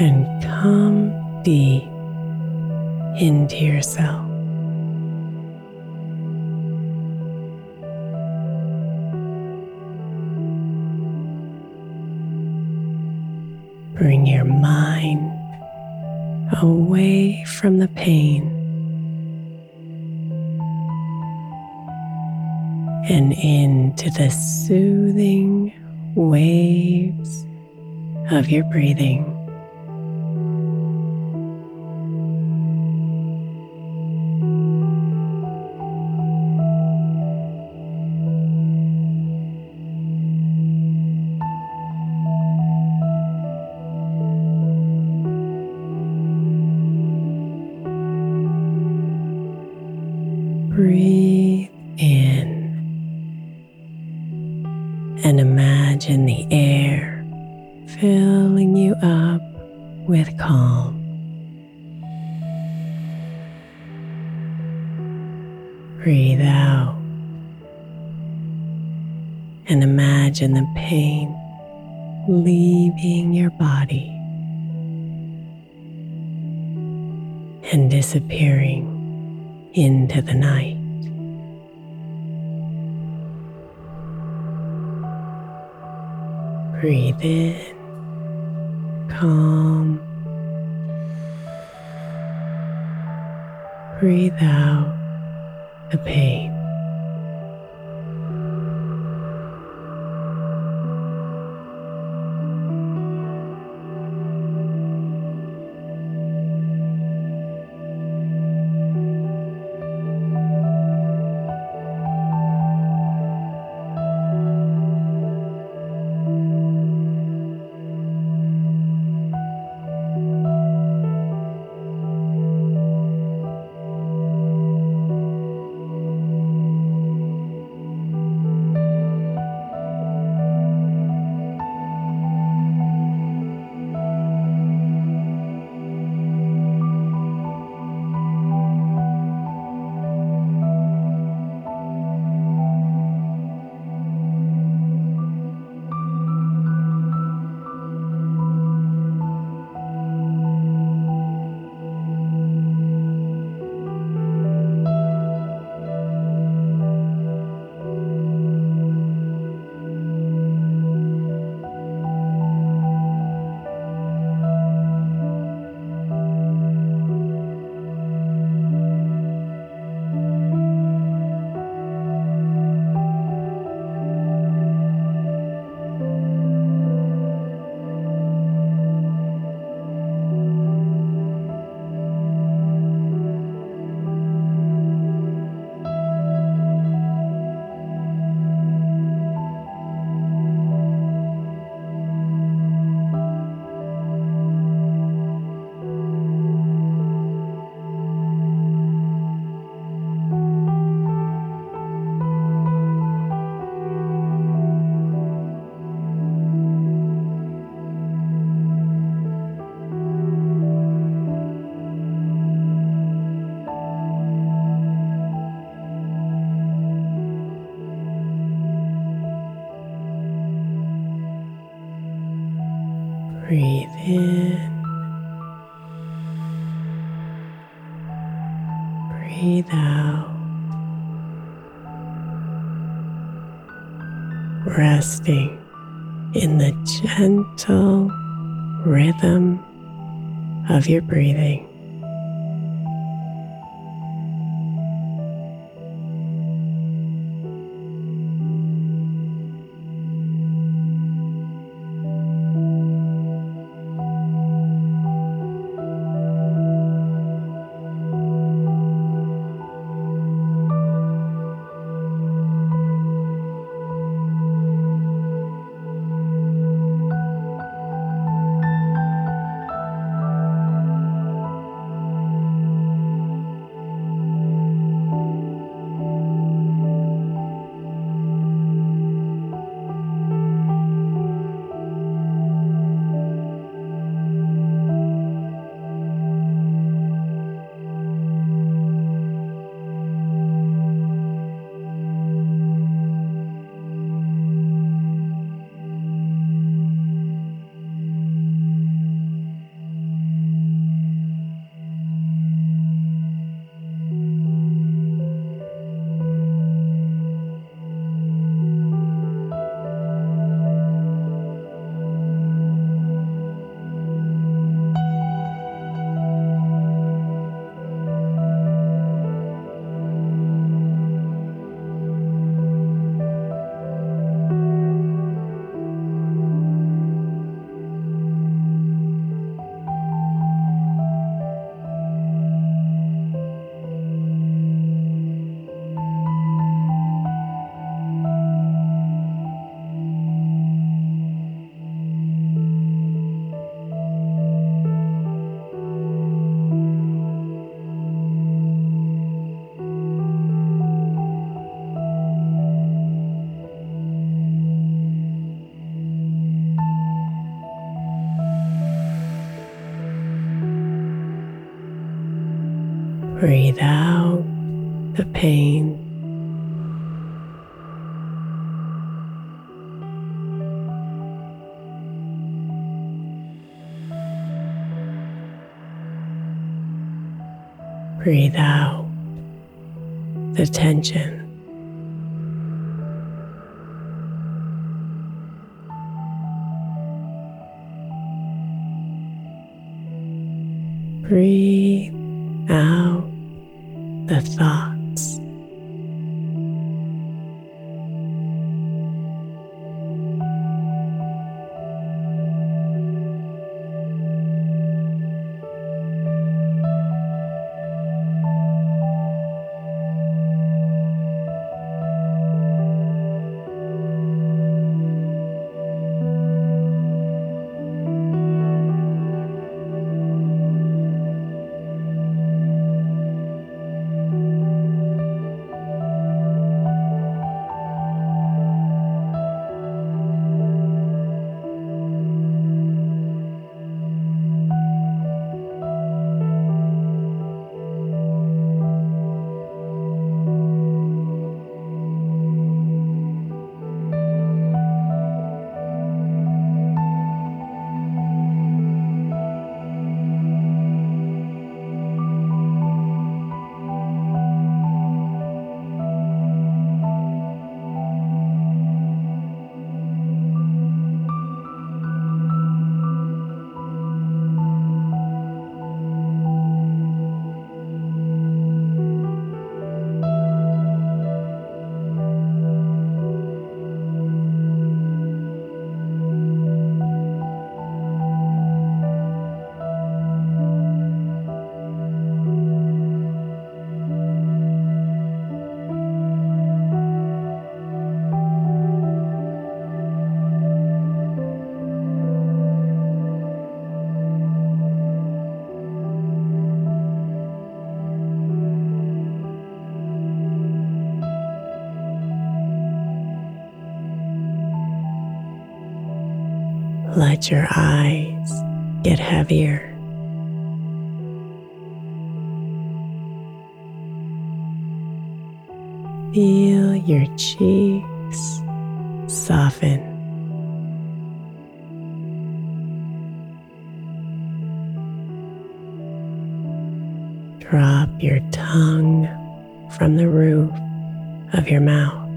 And come deep into yourself. Bring your mind away from the pain and into the soothing waves of your breathing. Breathe in and imagine the air filling you up with calm. Breathe out and imagine the pain leaving your body and disappearing into the night. Breathe in, calm. Breathe out the pain. Resting in the gentle rhythm of your breathing. Breathe out the pain. Breathe out the tension. The thoughts. Let your eyes get heavier. Feel your cheeks soften. Drop your tongue from the roof of your mouth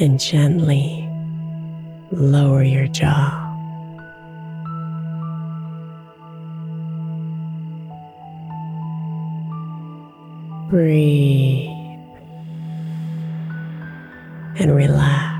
and gently lower your jaw. Breathe and relax.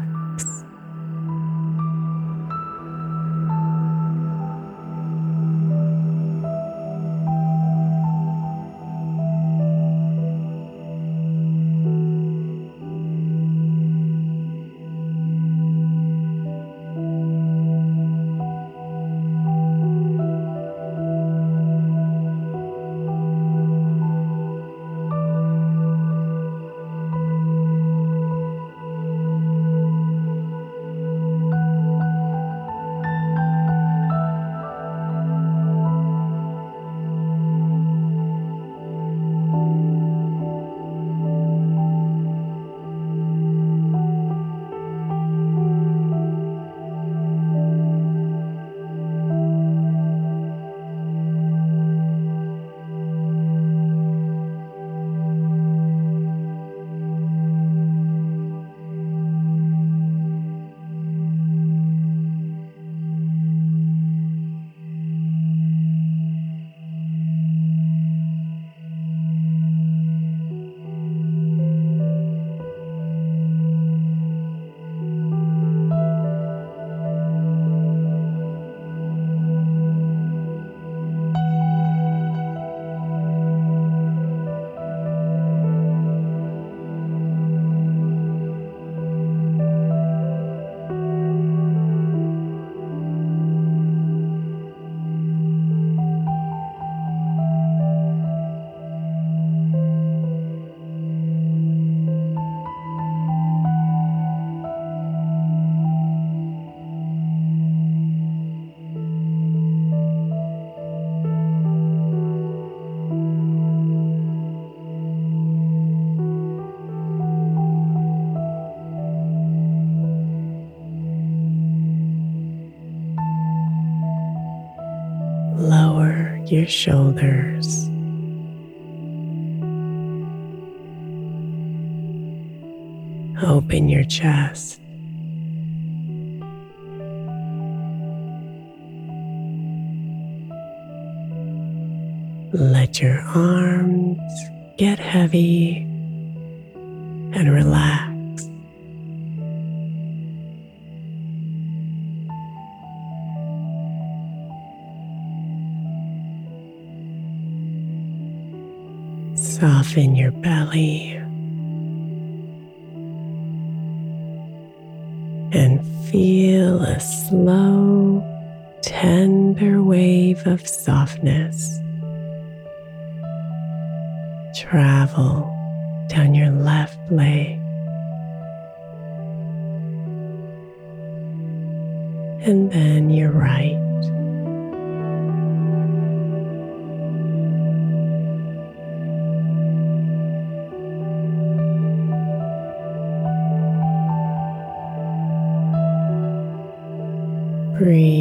Your shoulders. Open your chest. Let your arms get heavy and relax. Soften your belly and feel a slow, tender wave of softness travel down your left leg. And then your right. Breathe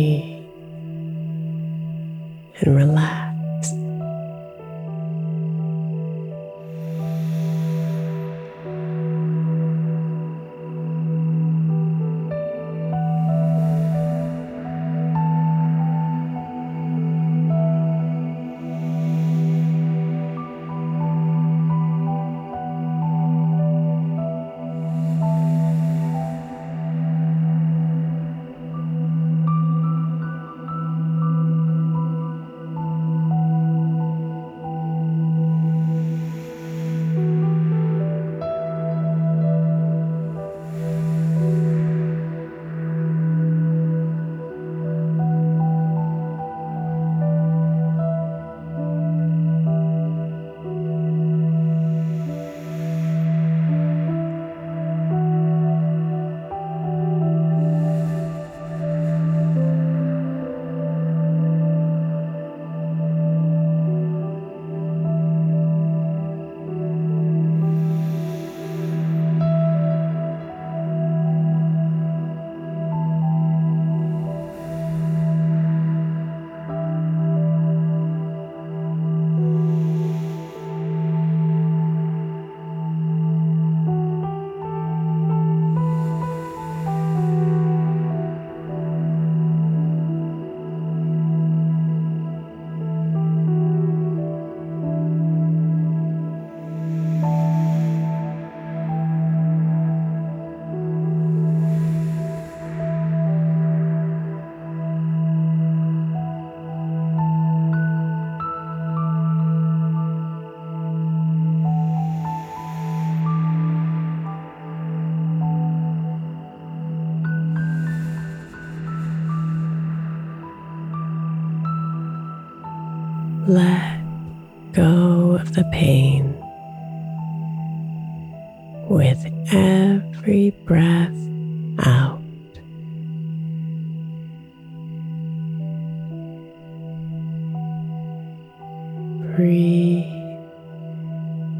Breathe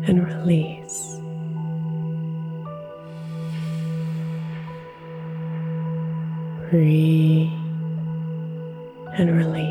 and release. Breathe and release.